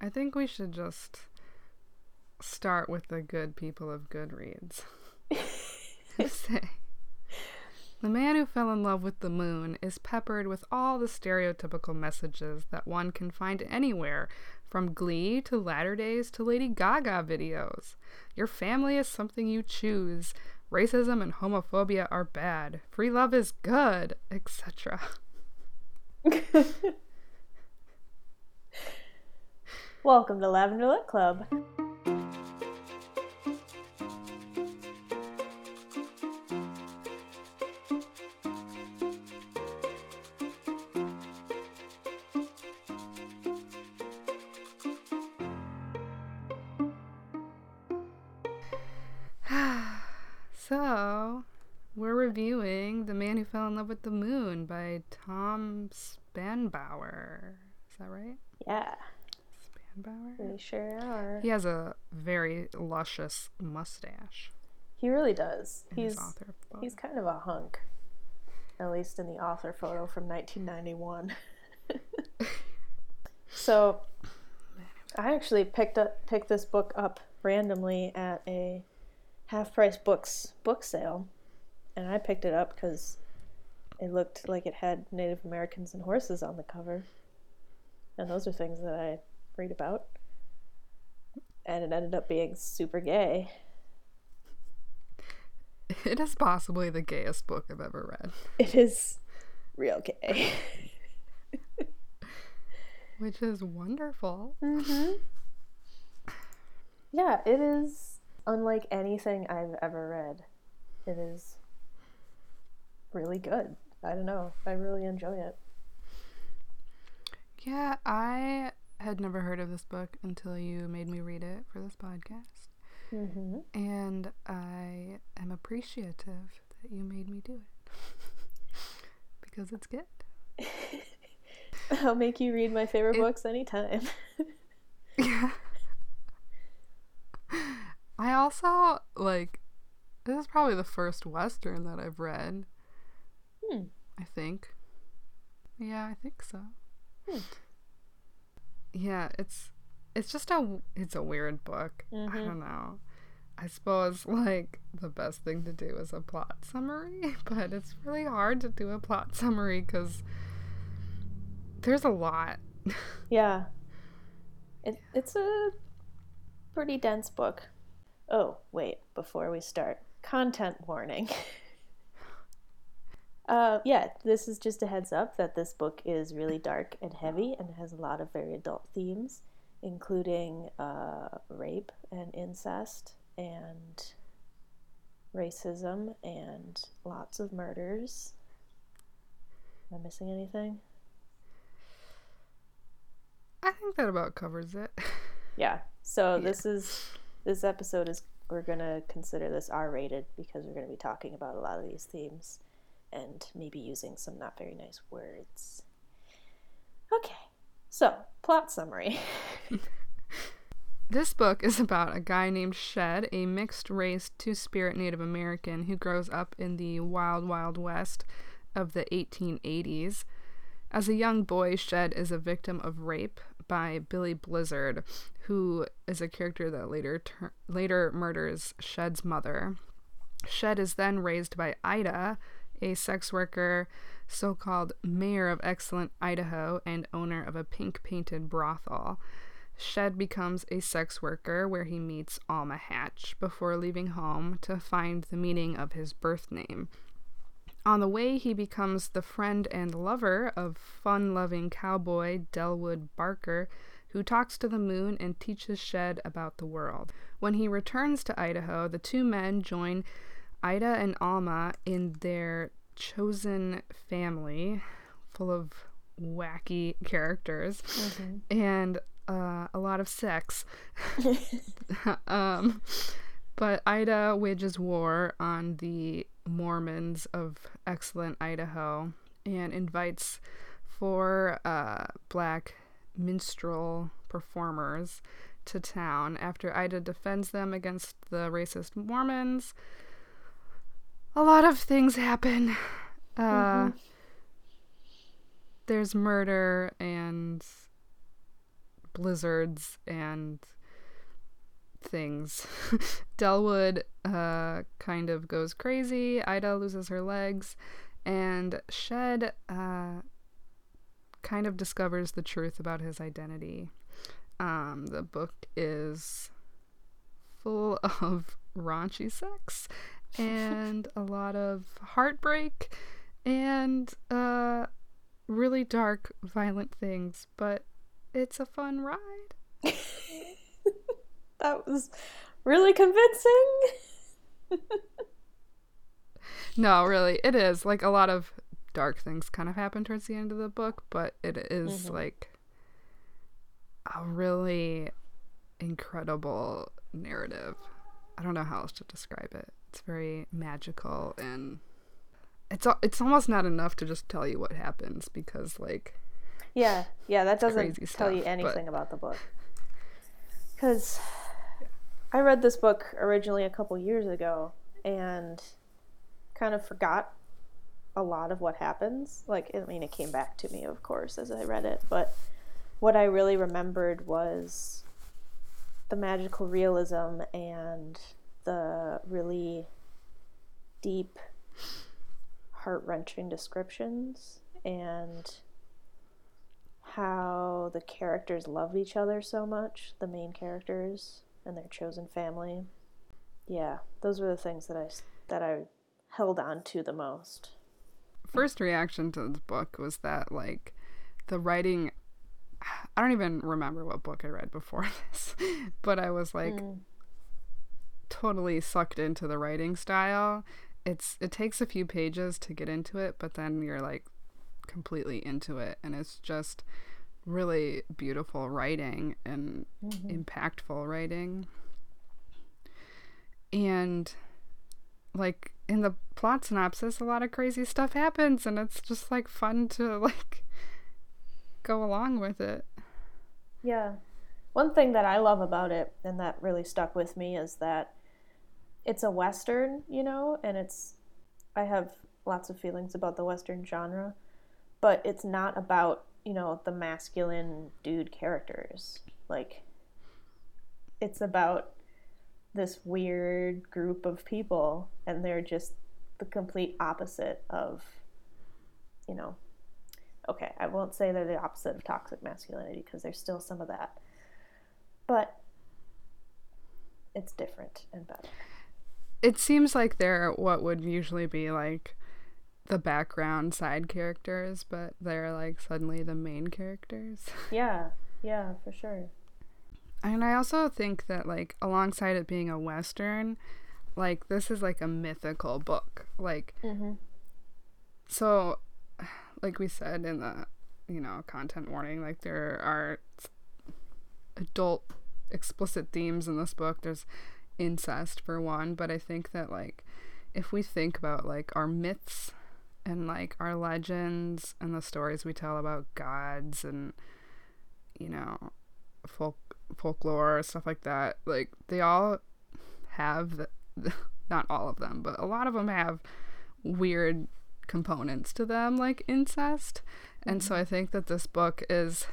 I think we should just start with the good people of Goodreads. say, the man who fell in love with the moon is peppered with all the stereotypical messages that one can find anywhere, from Glee to Latter Days to Lady Gaga videos. Your family is something you choose. Racism and homophobia are bad. Free love is good, etc. Welcome to Lavender Lit Club. so, we're reviewing The Man Who Fell in Love with the Moon by Tom Spanbauer. Is that right? Yeah, Spanbauer? we sure are. He has a very luscious mustache. He really does. in his He's author photo. he's kind of a hunk, at least in the author photo from 1991. so, I actually picked up picked this book up randomly at a half price books book sale, and I picked it up because it looked like it had Native Americans and horses on the cover, and those are things that I read about. And it ended up being super gay. It is possibly the gayest book I've ever read, It is real gay. which is wonderful. Mm-hmm. Yeah, it is unlike anything I've ever read. It is really good. I don't know. I really enjoy it. Yeah, I had never heard of this book until you made me read it for this podcast. Mm-hmm. And I am appreciative that you made me do it. because it's good. I'll make you read my favorite It- books anytime. Yeah. I also like this is probably the first western that I've read. Hmm. I think. Yeah, I think so. Hmm. Yeah, it's it's just a it's a weird book. I Mhm. don't know. I suppose like the best thing to do is a plot summary, but it's really hard to do a plot summary cuz there's a lot. yeah. It, it's a pretty dense book. Oh, wait, before we start, content warning. uh, yeah, this is just a heads up that this book is really dark and heavy and has a lot of very adult themes, including uh, rape and incest and racism and lots of murders. Am I missing anything? I think that about covers it. Yeah. So Yeah. this is this episode is we're gonna consider this R rated because we're gonna be talking about a lot of these themes and maybe using some not very nice words. Okay. So, plot summary. This book is about a guy named Shed, a mixed race two spirit Native American who grows up in the wild, wild west of the 1880s. As a young boy, Shed is a victim of rape by Billy Blizzard, who is a character that later tur- later murders Shed's mother. Shed is then raised by Ida, a sex worker, so called mayor of Excellent Idaho, and owner of a pink painted brothel. Shed becomes a sex worker where he meets Alma Hatch before leaving home to find the meaning of his birth name. On the way, he becomes the friend and lover of fun loving cowboy Delwood Barker, who talks to the moon and teaches Shed about the world. When he returns to Idaho, the two men join Ida and Alma in their chosen family, full of wacky characters and uh, a lot of sex. um, but Ida wages war on the Mormons of excellent Idaho and invites four uh, black minstrel performers to town after Ida defends them against the racist Mormons. A lot of things happen. Uh, There's murder and blizzards and things. Delwood uh, kind of goes crazy. Ida loses her legs, and Shed uh, kind of discovers the truth about his identity. Um, the book is full of raunchy sex and a lot of heartbreak and uh, really dark, violent things, but it's a fun ride. that was really convincing. no, really, it is. Like a lot of dark things kind of happen towards the end of the book, but it is mm-hmm. like a really incredible narrative. I don't know how else to describe it. It's very magical and it's it's almost not enough to just tell you what happens because like yeah yeah that doesn't tell stuff, you anything but... about the book because I read this book originally a couple years ago and kind of forgot a lot of what happens. Like, I mean, it came back to me, of course, as I read it, but what I really remembered was the magical realism and the really deep, heart wrenching descriptions and how the characters loved each other so much, the main characters and their chosen family. Yeah, those were the things that I that I held on to the most. First reaction to the book was that like the writing I don't even remember what book I read before this, but I was like mm. Totally sucked into the writing style. It's it takes a few pages to get into it, but then you're like completely into it and it's just really beautiful writing and mm-hmm. impactful writing. And like in the plot synopsis, a lot of crazy stuff happens and it's just like fun to like go along with it. Yeah. One thing that I love about it and that really stuck with me is that it's a western, you know, and it's I have lots of feelings about the western genre, but it's not about you know, the masculine dude characters. Like, it's about this weird group of people, and they're just the complete opposite of, you know, okay, I won't say they're the opposite of toxic masculinity because there's still some of that. But it's different and better. It seems like they're what would usually be like the background side characters, but they're like suddenly the main characters. Yeah, yeah, for sure. And I also think that like alongside it being a western, like this is like a mythical book. Like mm-hmm. so like we said in the you know, content warning, like there are adult explicit themes in this book. There's incest for one, but I think that like if we think about like our myths and like our legends and the stories we tell about gods and you know folk folklore stuff like that like they all have the, not all of them but a lot of them have weird components to them like incest mm-hmm. and so mm-hmm. i think that this book is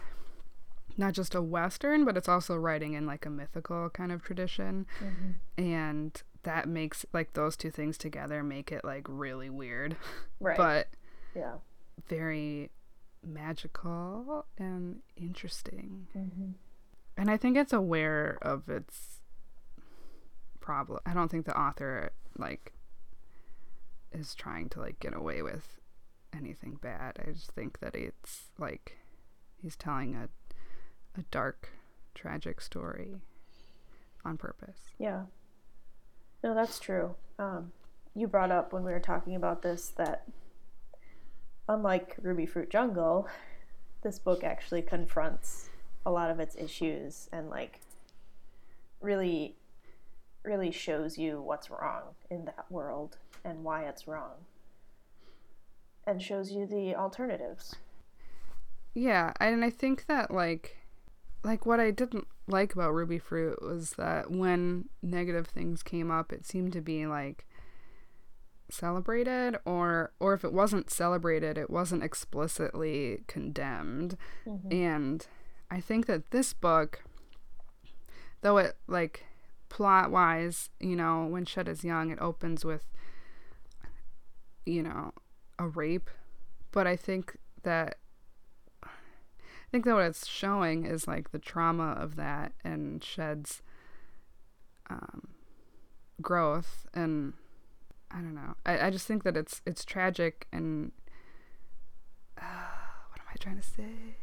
not just a western but it's also writing in like a mythical kind of tradition mm-hmm. and that makes like those two things together make it like really weird. Right. but yeah. Very magical and interesting. Mm-hmm. And I think it's aware of its problem. I don't think the author like is trying to like get away with anything bad. I just think that it's like he's telling a a dark tragic story on purpose. Yeah. No, that's true. Um, you brought up when we were talking about this that unlike Rubyfruit Jungle, this book actually confronts a lot of its issues and like really really shows you what's wrong in that world and why it's wrong and shows you the alternatives. Yeah, and I think that like like what I didn't like about Rubyfruit was that when negative things came up, it seemed to be like celebrated or or if it wasn't celebrated, it wasn't explicitly condemned. Mm-hmm. And I think that this book, though it like plot wise, you know, when Shed is young, it opens with, you know, a rape, but I think that think that what it's showing is like the trauma of that and Shed's um, growth and I don't know. I, I just think that it's it's tragic and uh, what am I trying to say?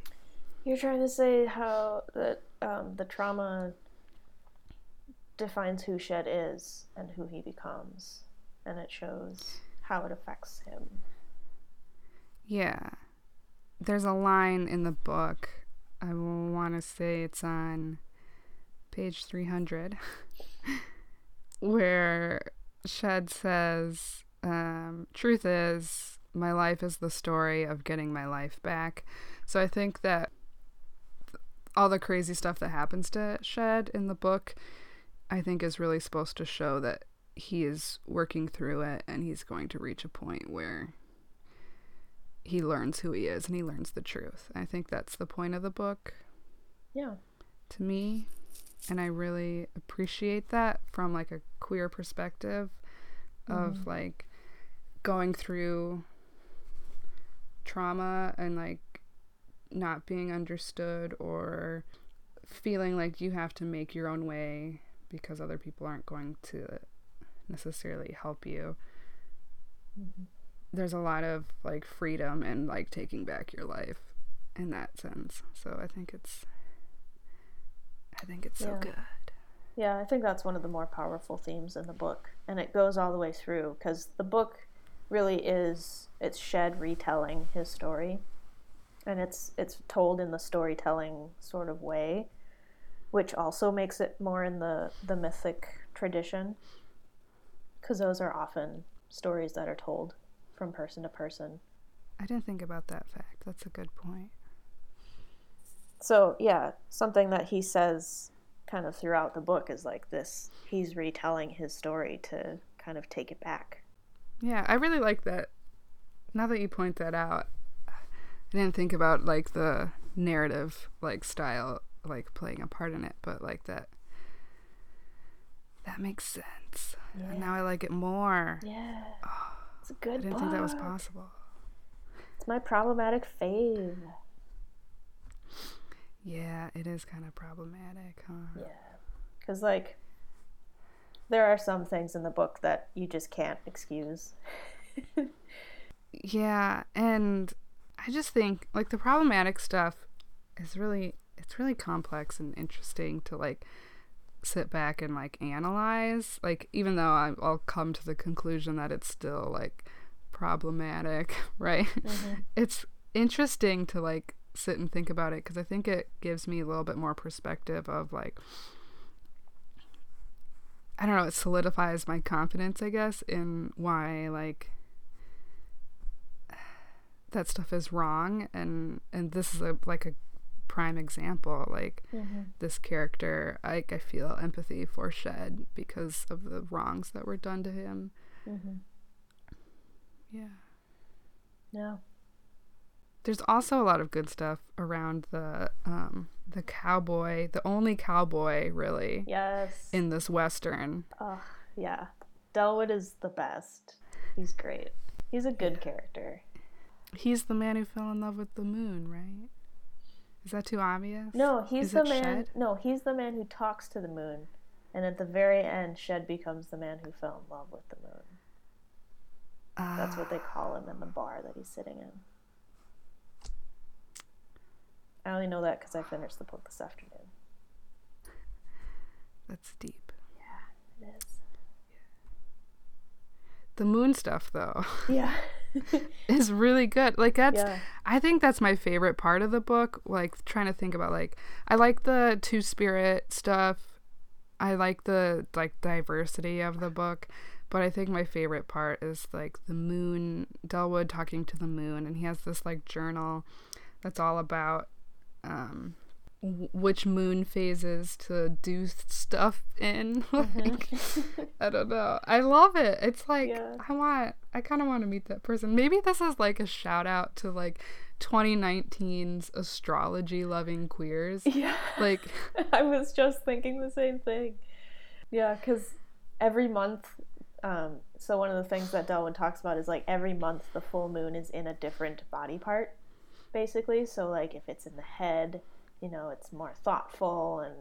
You're trying to say how that um, the trauma defines who Shed is and who he becomes, and it shows how it affects him. Yeah. There's a line in the book. I want to say it's on page 300 where Shed says, um, Truth is, my life is the story of getting my life back. So I think that all the crazy stuff that happens to Shed in the book, I think is really supposed to show that he is working through it and he's going to reach a point where he learns who he is and he learns the truth. I think that's the point of the book. Yeah. To me, and I really appreciate that from like a queer perspective of mm. like going through trauma and like not being understood or feeling like you have to make your own way because other people aren't going to necessarily help you. Mm-hmm. There's a lot of like freedom and like taking back your life in that sense. So I think it's I think it's so good. Yeah, I think that's one of the more powerful themes in the book, and it goes all the way through because the book really is it's Shed retelling his story, and it's it's told in the storytelling sort of way, which also makes it more in the the mythic tradition, because those are often stories that are told from person to person. I didn't think about that fact. That's a good point. So yeah, something that he says kind of throughout the book is like this he's retelling his story to kind of take it back. Yeah, I really like that. Now that you point that out, I didn't think about like the narrative like style like playing a part in it, but like that that makes sense. Yeah. And now I like it more. Yeah. Oh, it's a good I didn't book. think that was possible. It's my problematic fave. Yeah, it is kind of problematic, huh? Yeah. Because, like, there are some things in the book that you just can't excuse. yeah, and I just think, like, the problematic stuff is really, it's really complex and interesting to, like, sit back and, like, analyze. Like, even though I, will come to the conclusion that it's still, like, problematic, right? Mm-hmm. It's interesting to, like, sit and think about it because I think it gives me a little bit more perspective of like I don't know, it solidifies my confidence, I guess, in why like that stuff is wrong and and this is a like a prime example like mm-hmm. this character I, I feel empathy for shed because of the wrongs that were done to him mm-hmm. yeah yeah there's also a lot of good stuff around the um the cowboy, the only cowboy really. Yes. In this western. Oh, yeah. Delwood is the best. He's great. He's a good character. He's the man who fell in love with the moon, right? Is that too obvious? No, he's is the man. Shed? No, he's the man who talks to the moon, and at the very end, Shed becomes the man who fell in love with the moon. Uh, That's what they call him in the bar that he's sitting in. I only know that because I finished the book this afternoon. That's deep. Yeah, it is. The moon stuff, though. Yeah. is really good. Like that's yeah. I think that's my favorite part of the book. Like trying to think about like I like the two spirit stuff. I like the like diversity of the book. But I think my favorite part is like the moon Delwood talking to the moon and he has this like journal that's all about um, which moon phases to do stuff in. like, mm-hmm. I don't know. I love it. It's like yeah. I want. I kind of want to meet that person. Maybe this is like a shout out to like 2019's astrology loving queers. Yeah. Like I was just thinking the same thing. Yeah, because every month, um, so one of the things that Delwood talks about is like every month the full moon is in a different body part, basically. So like if it's in the head, you know, it's more thoughtful and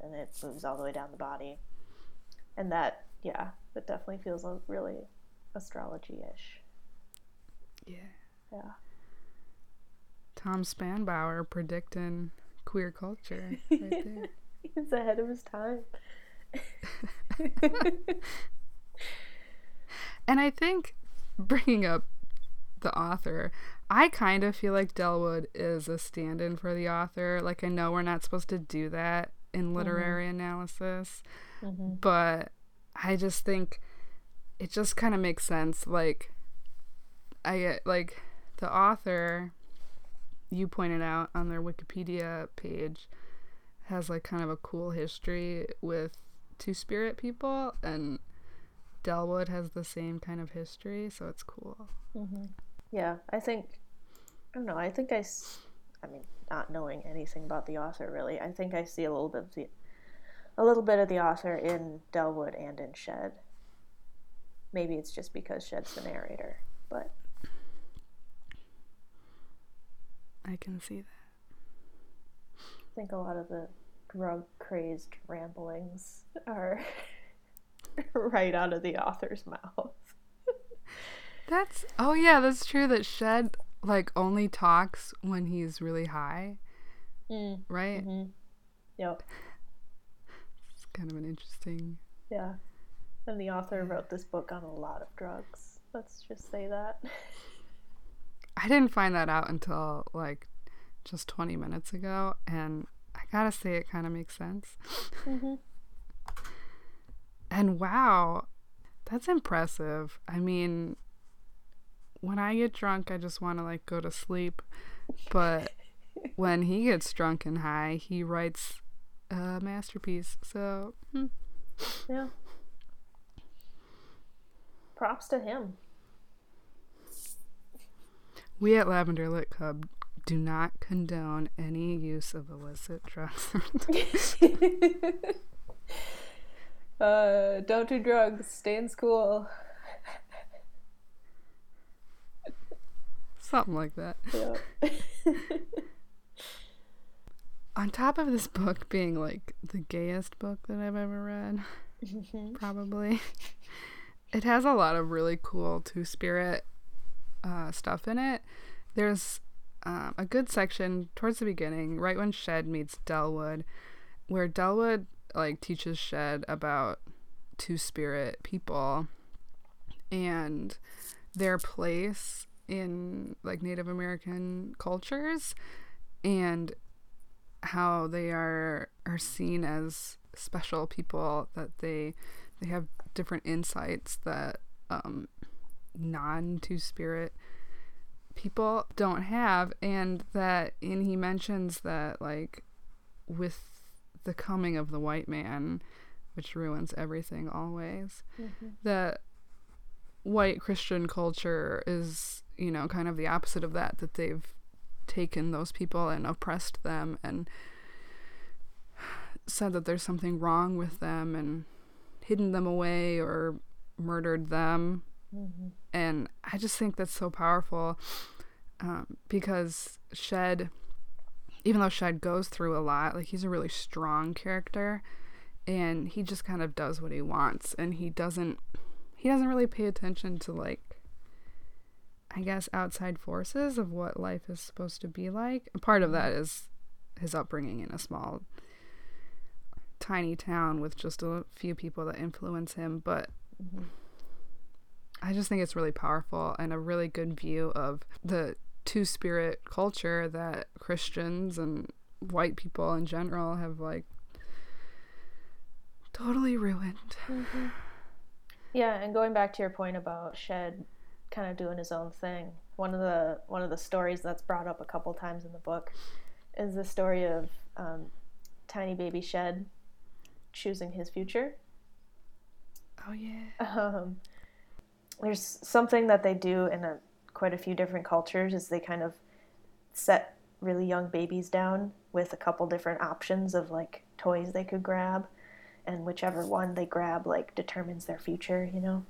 and it moves all the way down the body. And that, yeah, it definitely feels really astrology ish. Yeah. Yeah. Tom Spanbauer predicting queer culture right there. He's ahead of his time. and I think bringing up the author, I kind of feel like Delwood is a stand in for the author. Like, I know we're not supposed to do that in Mm-hmm. literary analysis, but I just think it just kind of makes sense. Like, I get, like, the author, you pointed out on their Wikipedia page, has like kind of a cool history with Two Spirit people, and Delwood has the same kind of history, so it's cool. Yeah, I think I don't know. I think I, I mean, not knowing anything about the author really, I think I see a little bit of the, a little bit of the author in Delwood and in Shed. Maybe it's just because Shed's the narrator, but I can see that. I think a lot of the drug crazed ramblings are right out of the author's mouth. That's oh yeah, that's true. That Shed like only talks when he's really high, Mm, right? hmm Yep. It's kind of an interesting. Yeah. And the author wrote this book on a lot of drugs. Let's just say that. I didn't find that out until like just 20 minutes ago, and I gotta say it kind of makes sense. hmm And wow, that's impressive. I mean, when I get drunk, I just want to like go to sleep. But when he gets drunk and high, he writes a masterpiece. So, hmm. Yeah. Props to him. we at Lavender Lit Club do not condone any use of illicit drugs. uh, don't do drugs. Stay in school. Something like that. Yeah. On top of this book being like the gayest book that I've ever read, probably. It has a lot of really cool two spirit uh, stuff in it. There's um, a good section towards the beginning, right when Shed meets Delwood, where Delwood like teaches Shed about two spirit people and their place in like Native American cultures and how they are are seen as special people that they they have different insights that um non two spirit people don't have and that and he mentions that like with the coming of the white man which ruins everything always that white christian culture is you know kind of the opposite of that that they've taken those people and oppressed them and said that there's something wrong with them and hidden them away or murdered them. And I just think that's so powerful um, because Shed, even though Shed goes through a lot, like he's a really strong character and he just kind of does what he wants and he doesn't he doesn't really pay attention to like I guess outside forces of what life is supposed to be like. Part of that is his upbringing in a small tiny town with just a few people that influence him, but I just think it's really powerful and a really good view of the two spirit culture that Christians and white people in general have like totally ruined. Mm-hmm. Yeah, and going back to your point about Shed kind of doing his own thing. One of the one of the stories that's brought up a couple times in the book is the story of um, tiny baby Shed choosing his future. Oh yeah. Um, there's something that they do in a, quite a few different cultures is they kind of set really young babies down with a couple different options of like toys they could grab and whichever one they grab like determines their future you know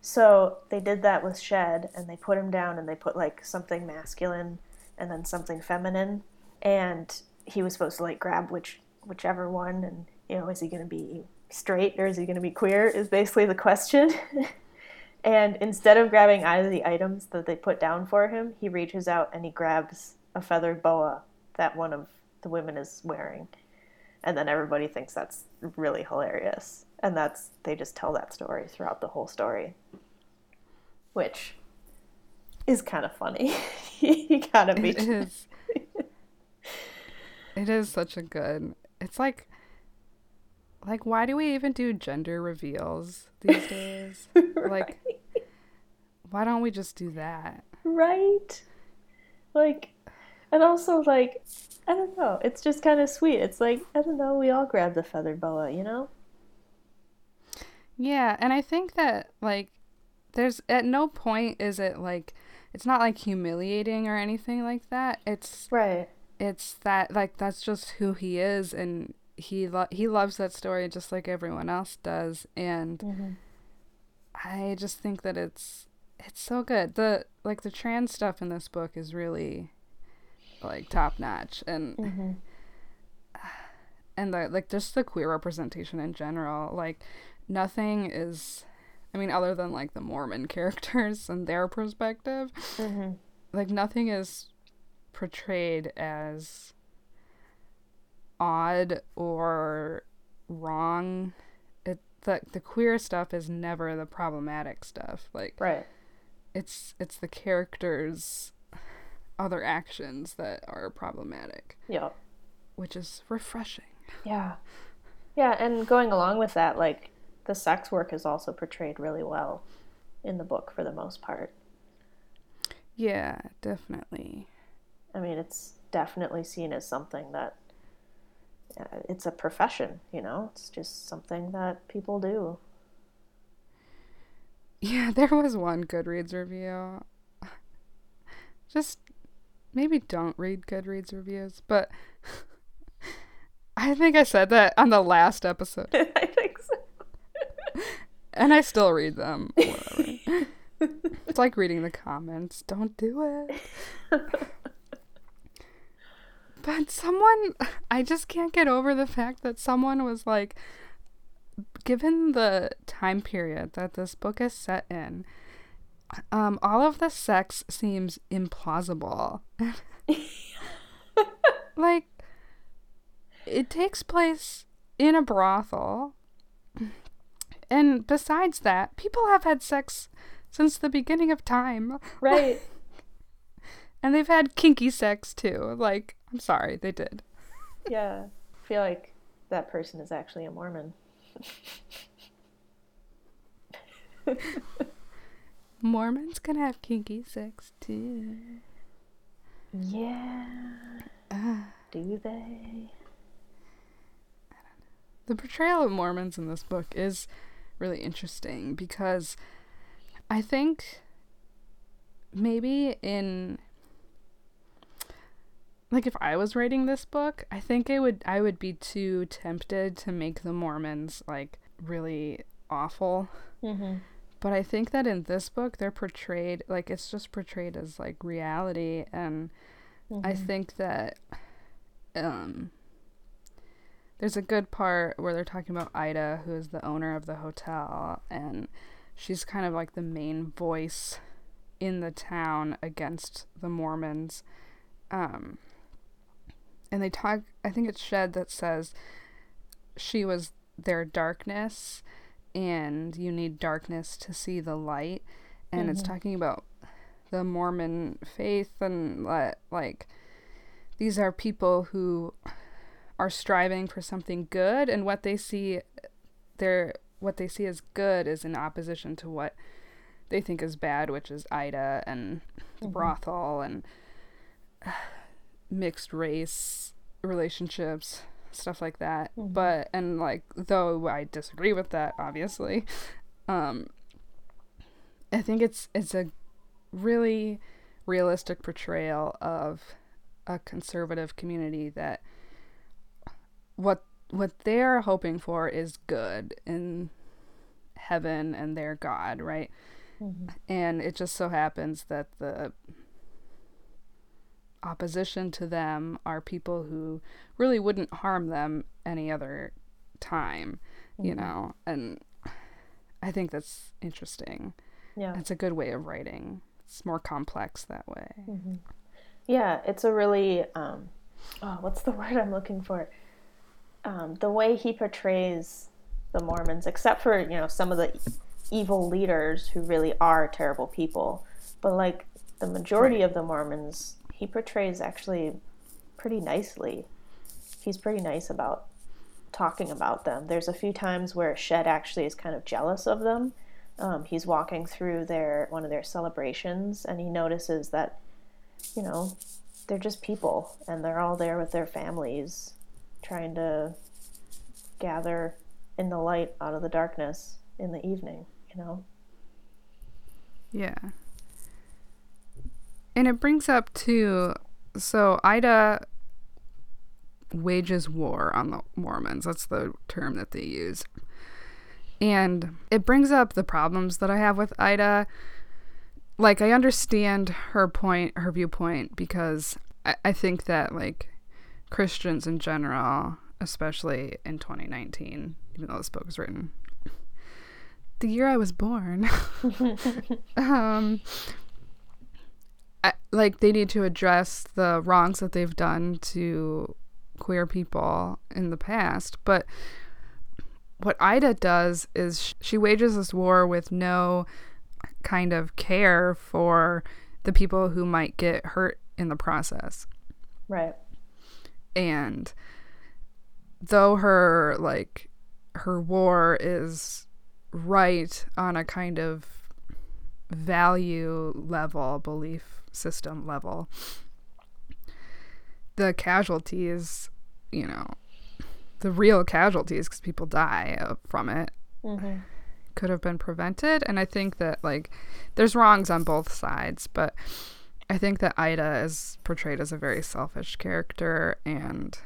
so they did that with shed and they put him down and they put like something masculine and then something feminine. And he was supposed to like grab which whichever one and you know is he going to be straight or is he going to be queer is basically the question. And instead of grabbing either of the items that they put down for him he reaches out and he grabs a feathered boa that one of the women is wearing. And then everybody thinks that's really hilarious and that's they just tell that story throughout the whole story which is kind of funny you gotta be It is. it is such a good. It's like, like, why do we even do gender reveals these days? Like, why don't we just do that? right like and also like i don't know it's just kind of sweet it's like i don't know we all grab the feather boa you know Yeah, and I think that like, there's at no point is it like, it's not like humiliating or anything like that. It's right it's that like that's just who he is and he lo- he loves that story just like everyone else does and mm-hmm. I just think that it's it's so good. The like the trans stuff in this book is really like top notch and Mm-hmm. and the like just the queer representation in general. Like nothing is I mean other than like the Mormon characters and their perspective, Mm-hmm. like nothing is portrayed as odd or wrong. It the the queer stuff is never the problematic stuff. Like right it's it's the characters other actions that are problematic, yeah which is refreshing. yeah yeah and going along with that like the sex work is also portrayed really well in the book for the most part Yeah, definitely. i mean it's definitely seen as something that uh, it's a profession you know it's just something that people do Yeah, there was one Goodreads review. Just maybe don't read Goodreads reviews, but I think I said that on the last episode, i think so and I still read them. Whatever. it's like reading the comments. Don't do it. But someone, I just can't get over the fact that someone was like, given the time period that this book is set in, um, all of the sex seems implausible. like, it takes place in a brothel. And besides that, people have had sex since the beginning of time. right And they've had kinky sex too. Like, I'm sorry, they did. Yeah. I feel like that person is actually a Mormon. Mormons can have kinky sex too. Yeah. Ah. Do they? The portrayal of Mormons in this book is really interesting because I think maybe in like if I was writing this book, I think I would I would be too tempted to make the Mormons like really awful. Mm-hmm. But I think that in this book they're portrayed like it's just portrayed as like reality and I think that um there's a good part where they're talking about Ida, who is the owner of the hotel, and she's kind of like the main voice in the town against the Mormons. Um, and they talk, I think it's Shed that says she was their darkness, and you need darkness to see the light. And it's Mhm. talking about the Mormon faith and li- like these are people who are striving for something good and what they see their what they see as good is in opposition to what they think is bad which is ida and the Mhm. brothel and mixed race relationships stuff like that Mhm. but and like though i disagree with that obviously um i think it's it's a really realistic portrayal of a conservative community that what what they're hoping for is good in heaven and their God, right? Mm-hmm. And it just so happens that the opposition to them are people who really wouldn't harm them any other time, mm-hmm. you know? And I think that's interesting. Yeah. It's a good way of writing. It's more complex that way. Mm-hmm. Yeah, it's a really, um, oh, what's the word I'm looking for? Um, the way he portrays the Mormons, except for, you know, some of the evil leaders who really are terrible people. But like the majority right. of the Mormons, he portrays actually pretty nicely. He's pretty nice about talking about them. There's a few times where Shed actually is kind of jealous of them. Um, he's walking through their one of their celebrations, and he notices that, you know, they're just people, and they're all there with their families, trying to gather in the light out of the darkness in the evening. You know. Yeah. And it brings up too. So Ida wages war on the Mormons. That's the term that they use. And it brings up the problems that I have with Ida. Like, I understand her point, her viewpoint, because I, I think that, like, Christians in general, especially in 2019, even though this book was written the year I was born, um, I, like, they need to address the wrongs that they've done to queer people in the past. But what Ida does is she wages this war with no kind of care for the people who might get hurt in the process. Right. And though her like her war is right on a kind of value level, belief system level, the casualties, you know, the real casualties because people die from it mm-hmm. could have been prevented. And I think that, like, there's wrongs on both sides, but I think that Ida is portrayed as a very selfish character, and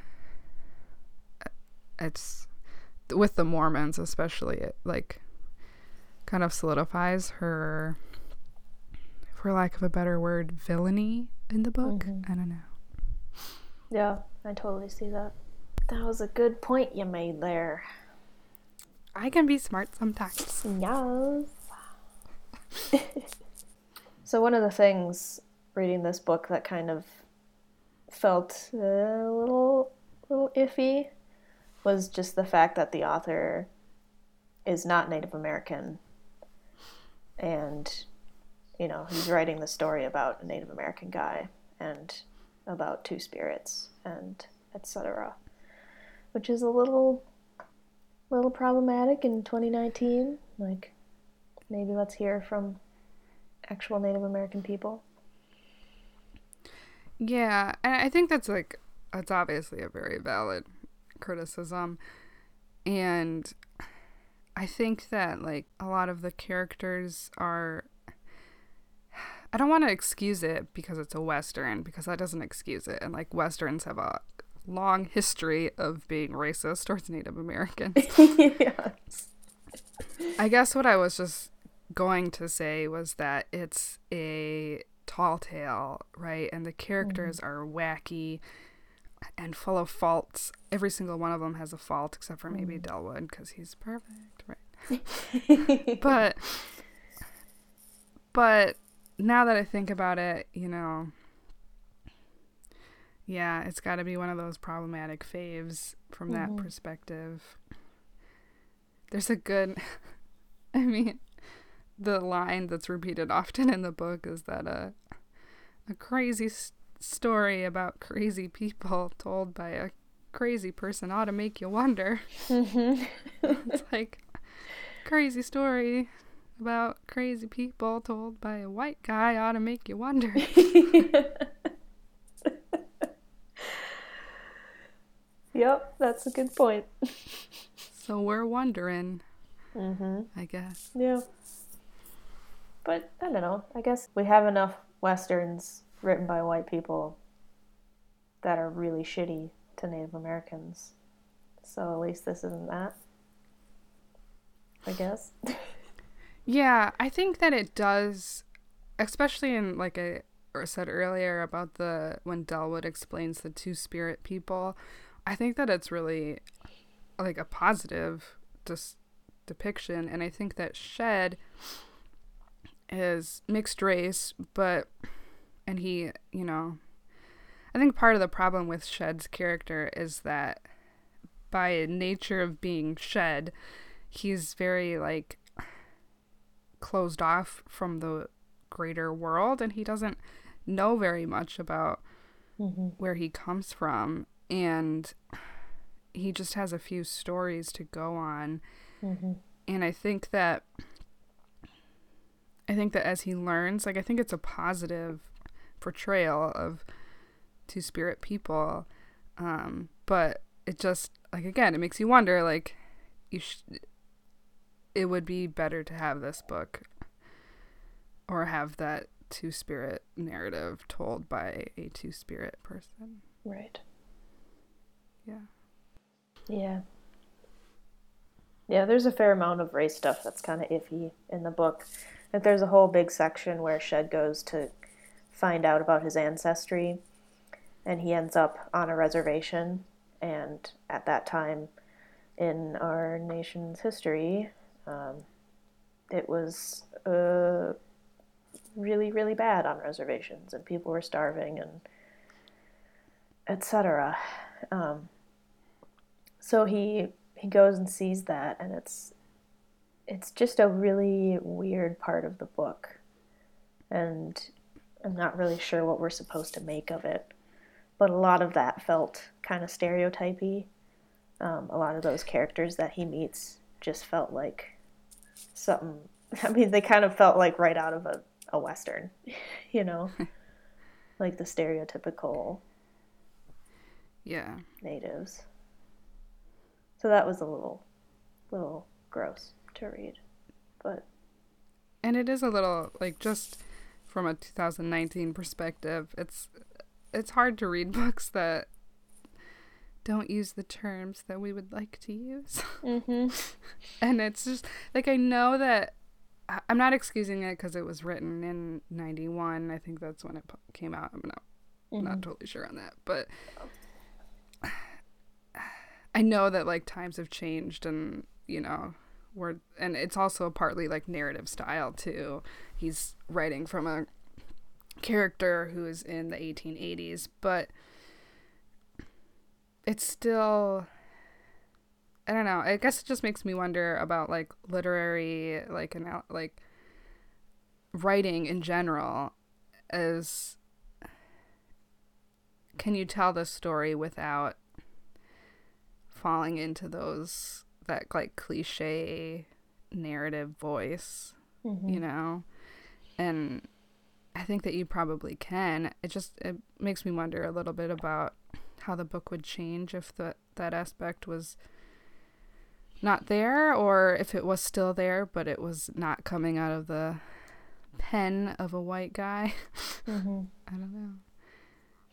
it's with the Mormons, especially, it like kind of solidifies her, for lack of a better word, villainy in the book. Mm-hmm. I don't know. Yeah, I totally see that. That was a good point you made there. I can be smart sometimes. Yes. so one of the things reading this book that kind of felt a little little iffy was just the fact that the author is not Native American. And you know, he's writing the story about a Native American guy and about two spirits and etc which is a little little problematic in 2019 like maybe let's hear from actual native american people yeah and i think that's like that's obviously a very valid criticism and i think that like a lot of the characters are I don't want to excuse it because it's a Western, because that doesn't excuse it. And like Westerns have a long history of being racist towards Native Americans. yes. I guess what I was just going to say was that it's a tall tale, right? And the characters mm. are wacky and full of faults. Every single one of them has a fault, except for maybe mm. Delwood, because he's perfect, right? but, but now that I think about it, you know, yeah, it's got to be one of those problematic faves from mm-hmm. that perspective. There's a good, I mean, the line that's repeated often in the book is that a, a crazy s- story about crazy people told by a crazy person ought to make you wonder. Mm-hmm. it's like crazy story about crazy people told by a white guy ought to make you wonder. yep, that's a good point. so we're wondering, mm-hmm. I guess. Yeah. But I don't know. I guess we have enough westerns written by white people that are really shitty to Native Americans. So at least this isn't that. I guess. yeah, I think that it does, especially in like I said earlier about the when Delwood explains the two spirit people. I think that it's really like a positive dis- depiction, and I think that Shed is mixed race, but and he, you know, I think part of the problem with Shed's character is that by nature of being Shed, he's very like closed off from the greater world and he doesn't know very much about mm-hmm. where he comes from and he just has a few stories to go on mm-hmm. and i think that i think that as he learns like i think it's a positive portrayal of two spirit people um but it just like again it makes you wonder like you sh- it would be better to have this book or have that two spirit narrative told by a two spirit person. Right. Yeah. Yeah. Yeah, there's a fair amount of race stuff that's kind of iffy in the book. Like there's a whole big section where Shed goes to find out about his ancestry and he ends up on a reservation and at that time in our nation's history um, it was uh, really, really bad on reservations, and people were starving and etc. Um, so he he goes and sees that, and it's it's just a really weird part of the book, and I'm not really sure what we're supposed to make of it. But a lot of that felt kind of stereotypy. Um, a lot of those characters that he meets just felt like something. I mean, they kind of felt like right out of a, a western, you know, like the stereotypical. Yeah. Natives. So that was a little, little gross to read, but. And it is a little like just from a 2019 perspective. It's it's hard to read books that don't use the terms that we would like to use. Mm-hmm. and it's just like I know that I'm not excusing it because it was written in '91. I think that's when it came out. I'm not mm-hmm. not totally sure on that, but I know that like times have changed, and you know, we're and it's also partly like narrative style too. He's writing from a character who is in the 1880s, but it's still I don't know. I guess it just makes me wonder about like literary like an like writing in general as can you tell the story without falling into those that like cliche narrative voice, mm-hmm. you know? And I think that you probably can. It just it makes me wonder a little bit about how the book would change if the, that aspect was not there or if it was still there but it was not coming out of the pen of a white guy. Mm-hmm. I don't know.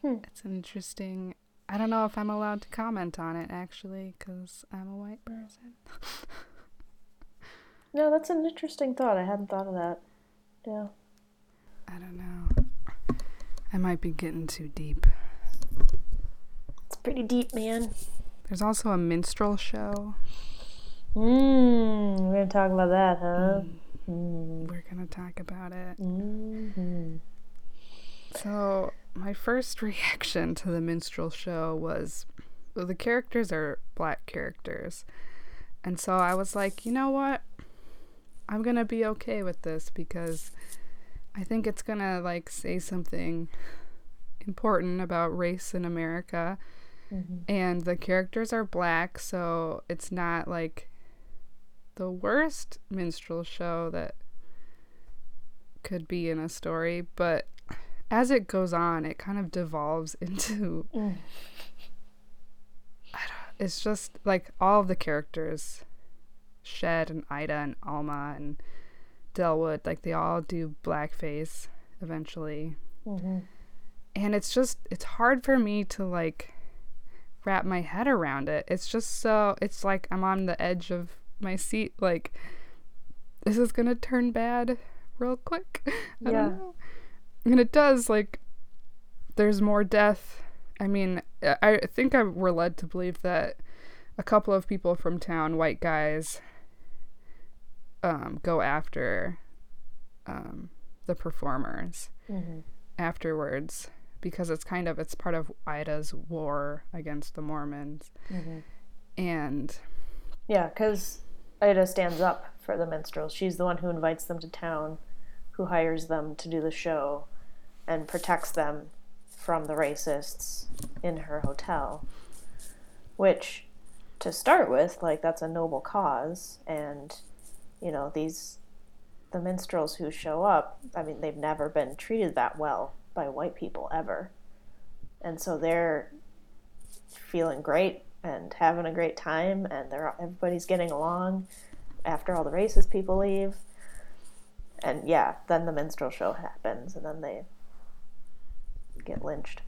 Hmm. It's an interesting. I don't know if I'm allowed to comment on it actually because I'm a white person. no, that's an interesting thought. I hadn't thought of that. Yeah. I don't know. I might be getting too deep It's pretty deep, man. There's also a minstrel show. Mmm, we're gonna talk about that, huh? Mm. Mm. We're gonna talk about it. Mm-hmm. So, my first reaction to the minstrel show was well, the characters are black characters. And so I was like, you know what? I'm gonna be okay with this because I think it's gonna like say something important about race in America Mm-hmm. And the characters are black, so it's not like the worst minstrel show that could be in a story, but as it goes on, it kind of devolves into. Mm. it's just like all of the characters, Shed and Ida and Alma and Delwood, like they all do blackface eventually. Mm-hmm. And it's just, it's hard for me to like wrap my head around it. It's just so, it's like I'm on the edge of my seat. Like, this is going to turn bad real quick. I yeah. And it does, like, there's more death. I mean, I think I, we're led to believe that a couple of people from town, white guys, um, go after um, the performers mm-hmm. afterwards because it's kind of it's part of Ida's war against the Mormons, mm-hmm. and yeah, because Ida stands up for the minstrels. She's the one who invites them to town, who hires them to do the show, and protects them from the racists in her hotel. Which, to start with, like that's a noble cause, and you know these the minstrels who show up. I mean, they've never been treated that well by white people ever, and so they're feeling great and having a great time, and they're everybody's getting along after all the racist people leave. And yeah, then the minstrel show happens, and then they get lynched.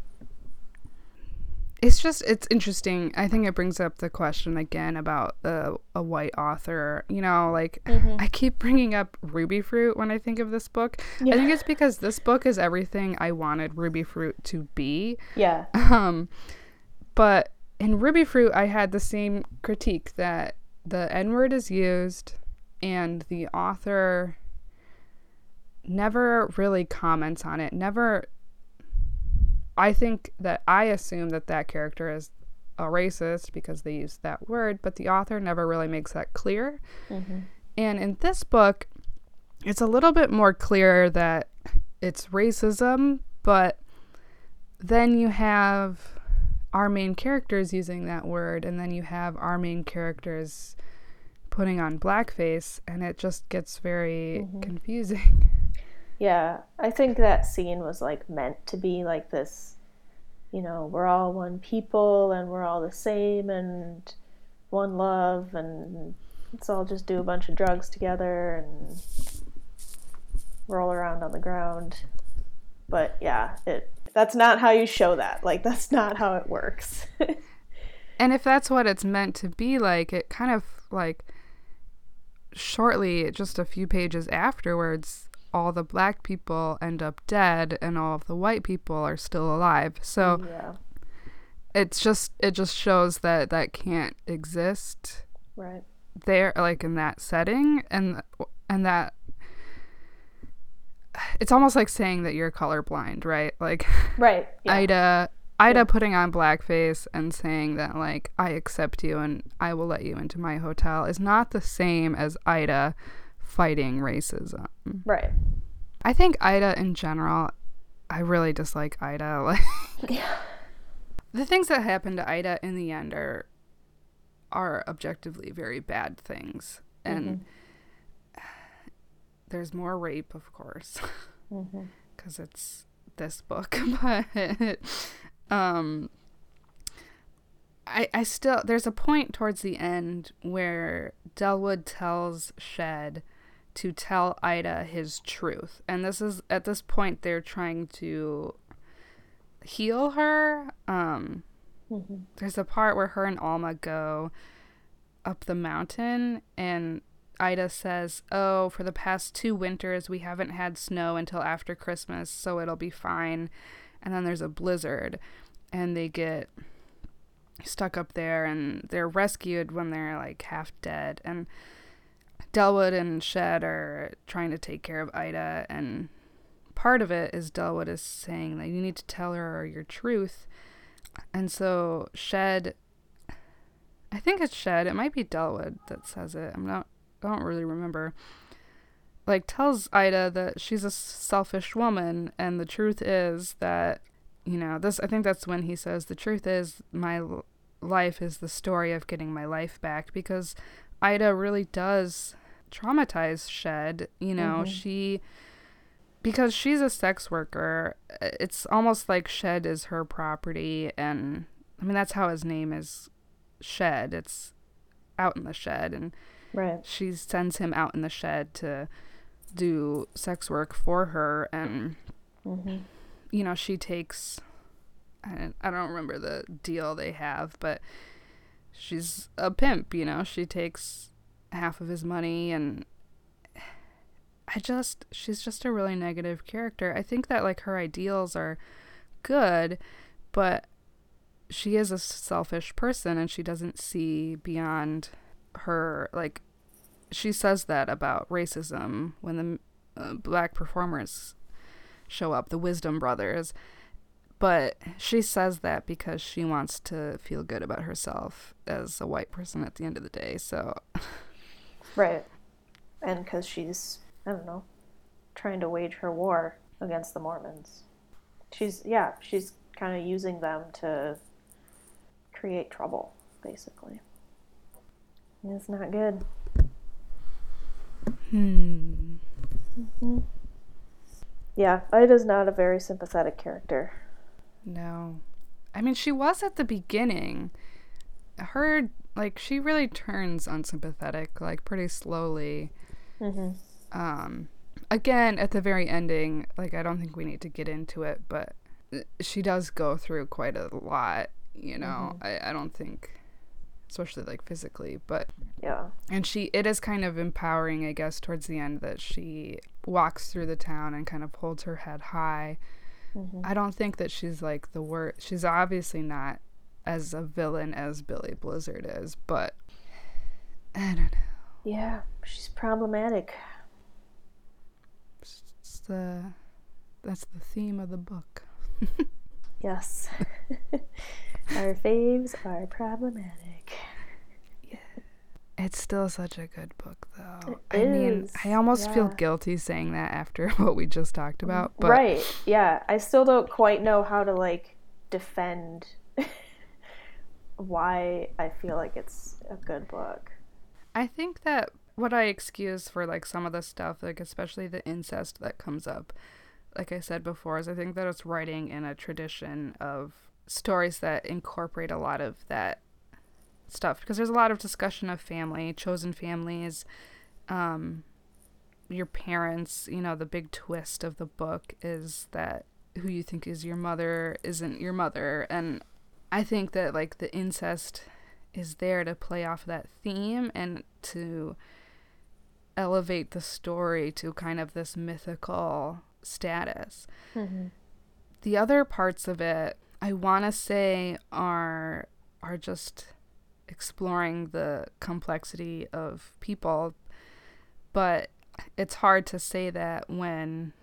It's just it's interesting. I think it brings up the question again about uh, a white author. You know, like mm-hmm. I keep bringing up Rubyfruit when I think of this book. Yeah. I think it's because this book is everything I wanted Rubyfruit to be. Yeah. Um, but in Rubyfruit, I had the same critique that the N word is used, and the author never really comments on it. Never. I think that I assume that that character is a racist because they use that word, but the author never really makes that clear. Mm-hmm. And in this book, it's a little bit more clear that it's racism, but then you have our main characters using that word, and then you have our main characters putting on blackface, and it just gets very mm-hmm. confusing. Yeah, I think that scene was like meant to be like this, you know, we're all one people and we're all the same and one love and let's all just do a bunch of drugs together and roll around on the ground. But yeah, it that's not how you show that. Like that's not how it works. and if that's what it's meant to be like, it kind of like shortly, just a few pages afterwards, all the black people end up dead and all of the white people are still alive. So yeah. it's just it just shows that that can't exist. Right. There like in that setting and and that it's almost like saying that you're colorblind, right? Like Right. Yeah. Ida Ida yeah. putting on blackface and saying that like I accept you and I will let you into my hotel is not the same as Ida fighting racism. Right. I think Ida in general I really dislike Ida like yeah. The things that happen to Ida in the end are are objectively very bad things and mm-hmm there's more rape, of course, because mm-hmm. it's this book. but um, I I still there's a point towards the end where Delwood tells Shed to tell Ida his truth, and this is at this point they're trying to heal her. Um, mm-hmm. There's a part where her and Alma go up the mountain and Ida says, Oh, for the past two winters, we haven't had snow until after Christmas, so it'll be fine. And then there's a blizzard, and they get stuck up there, and they're rescued when they're like half dead. And Dellwood and Shed are trying to take care of Ida, and part of it is Delwood is saying that you need to tell her your truth. And so Shed, I think it's Shed, it might be Delwood that says it. I'm not I don't really remember. Like tells Ida that she's a selfish woman, and the truth is that you know this. I think that's when he says the truth is my life is the story of getting my life back because Ida really does traumatize Shed. You know, mm-hmm. she because she's a sex worker, it's almost like Shed is her property and I mean that's how his name is Shed. It's out in the shed and Right. She sends him out in the shed to do sex work for her and mm-hmm. you know, she takes I, I don't remember the deal they have, but she's a pimp, you know. She takes half of his money and I just she's just a really negative character. I think that like her ideals are good, but she is a selfish person and she doesn't see beyond her like she says that about racism when the uh, black performers show up, the Wisdom brothers. But she says that because she wants to feel good about herself as a white person at the end of the day. So Right. And cuz she's I don't know, trying to wage her war against the Mormons. She's yeah, she's kind of using them to create trouble, basically. It's not good. Hmm. Mm-hmm. Yeah, Ida's not a very sympathetic character. No. I mean, she was at the beginning. Her, like, she really turns unsympathetic, like, pretty slowly. Mm-hmm. Um, again, at the very ending, like, I don't think we need to get into it, but she does go through quite a lot, you know? Mm-hmm. I, I don't think especially like physically but yeah and she it is kind of empowering i guess towards the end that she walks through the town and kind of holds her head high mm-hmm. i don't think that she's like the worst she's obviously not as a villain as billy blizzard is but i don't know yeah she's problematic it's the that's the theme of the book yes our faves are problematic it's still such a good book, though. It I is. mean, I almost yeah. feel guilty saying that after what we just talked about. But... Right. Yeah. I still don't quite know how to, like, defend why I feel like it's a good book. I think that what I excuse for, like, some of the stuff, like, especially the incest that comes up, like I said before, is I think that it's writing in a tradition of stories that incorporate a lot of that stuff because there's a lot of discussion of family, chosen families, um, your parents. You know, the big twist of the book is that who you think is your mother isn't your mother, and I think that like the incest is there to play off that theme and to elevate the story to kind of this mythical status. Mm-hmm. The other parts of it, I want to say, are are just exploring the complexity of people, but it's hard to say that when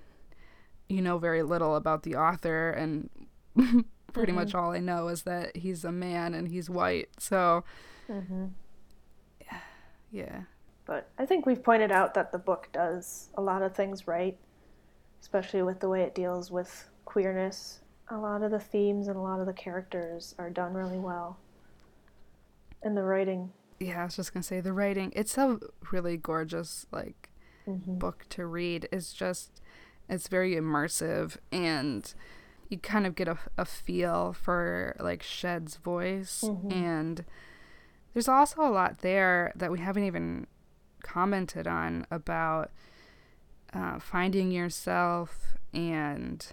you know very little about the author and pretty mm-hmm. much all I know is that he's a man and he's white. So mm-hmm. yeah. But I think we've pointed out that the book does a lot of things right, especially with the way it deals with queerness. A lot of the themes and a lot of the characters are done really well. And the writing. Yeah, I was just gonna say the writing. It's a really gorgeous like mm-hmm. book to read. It's just it's very immersive and you kind of get a, a feel for like Shed's voice mm-hmm. and there's also a lot there that we haven't even commented on about uh, finding yourself and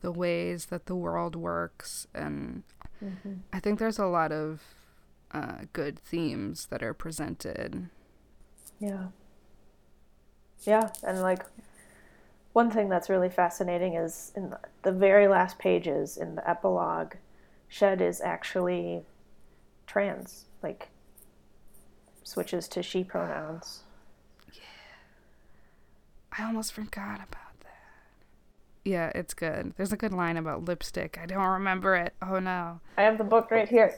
the ways that the world works and mm-hmm. I think there's a lot of uh, good themes that are presented. Yeah. Yeah, and like one thing that's really fascinating is in the very last pages in the epilogue, Shed is actually trans, like switches to she pronouns. Yeah. I almost forgot about that. Yeah, it's good. There's a good line about lipstick. I don't remember it. Oh no. I have the book right here.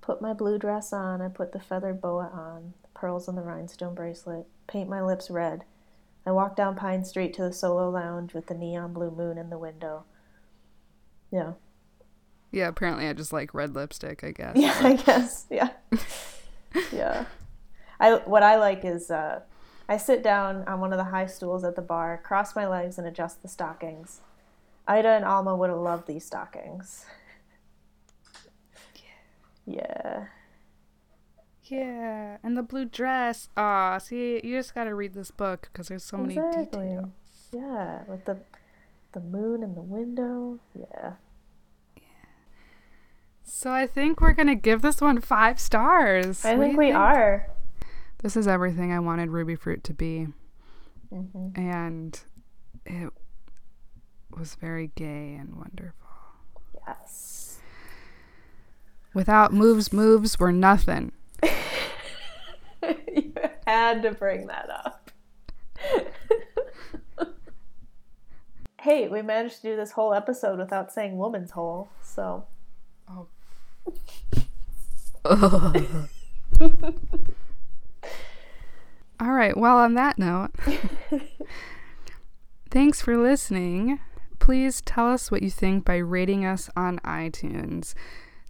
Put my blue dress on, I put the feathered boa on, the pearls in the rhinestone bracelet, paint my lips red. I walk down Pine Street to the solo lounge with the neon blue moon in the window. Yeah. Yeah, apparently I just like red lipstick, I guess. Yeah, I guess. Yeah. yeah. I what I like is uh, I sit down on one of the high stools at the bar, cross my legs and adjust the stockings. Ida and Alma would have loved these stockings. Yeah. Yeah, and the blue dress. Ah, see, you just got to read this book because there's so exactly. many details. Yeah, with the The moon in the window. Yeah. Yeah. So I think we're gonna give this one five stars. I What think we are. This is everything I wanted Rubyfruit to be, hmm and it was very gay and wonderful. Yes. Without moves, moves were nothing. you had to bring that up. hey, we managed to do this whole episode without saying woman's hole, so. Oh. All right. Well, on that note, thanks for listening. Please tell us what you think by rating us on iTunes.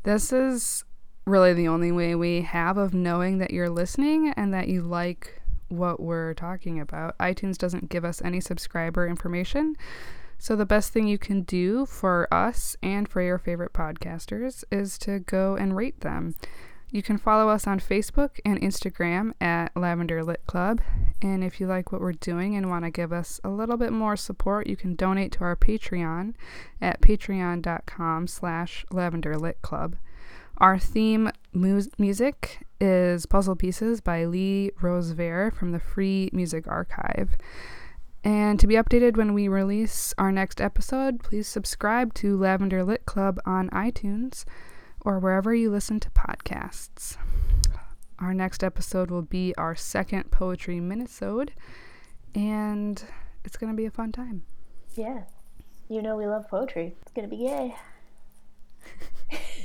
This is really the only way we have of knowing that you're listening and that you like what we're talking about. iTunes doesn't give us any subscriber information. So, the best thing you can do for us and for your favorite podcasters is to go and rate them. You can follow us on Facebook and Instagram at Lavender Lit Club. And if you like what we're doing and want to give us a little bit more support, you can donate to our Patreon at patreon.com slash Lavender Lit Club. Our theme mu- music is Puzzle Pieces by Lee Rosevear from the Free Music Archive. And to be updated when we release our next episode, please subscribe to Lavender Lit Club on iTunes or wherever you listen to podcasts. Our next episode will be our second Poetry Minisode, and it's going to be a fun time. Yeah. You know we love poetry. It's gonna be gay.